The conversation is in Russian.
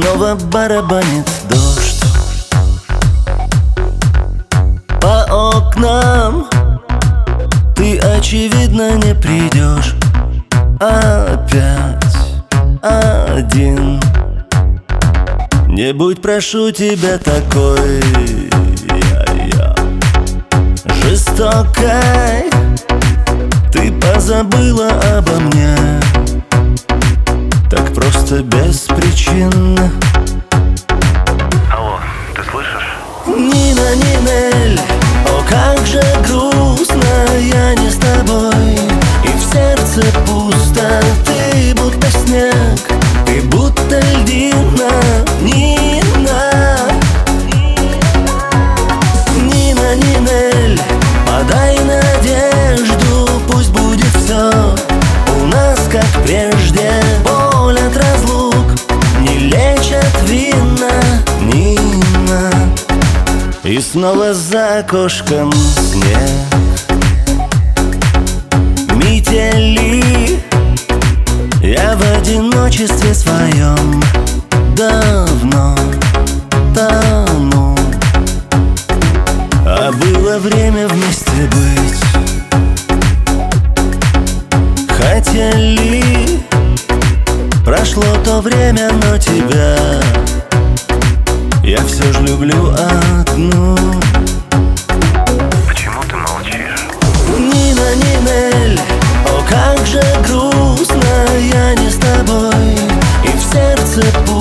снова барабанит дождь. По окнам Ты очевидно не придешь. Опять один. Не будь, прошу тебя, такой. Жестокой. Ты позабыла обо мне слышишь? Нина, Нинель, о как же грустно Я не с тобой И в сердце Снова за окошком снег. Метели. Я в одиночестве своем Давно тону. А было время вместе быть. Хотели. Прошло то время, но тебя Я все же люблю одну Почему ты молчишь? Нина, Нинель, о как же грустно Я не с тобой И в сердце пусто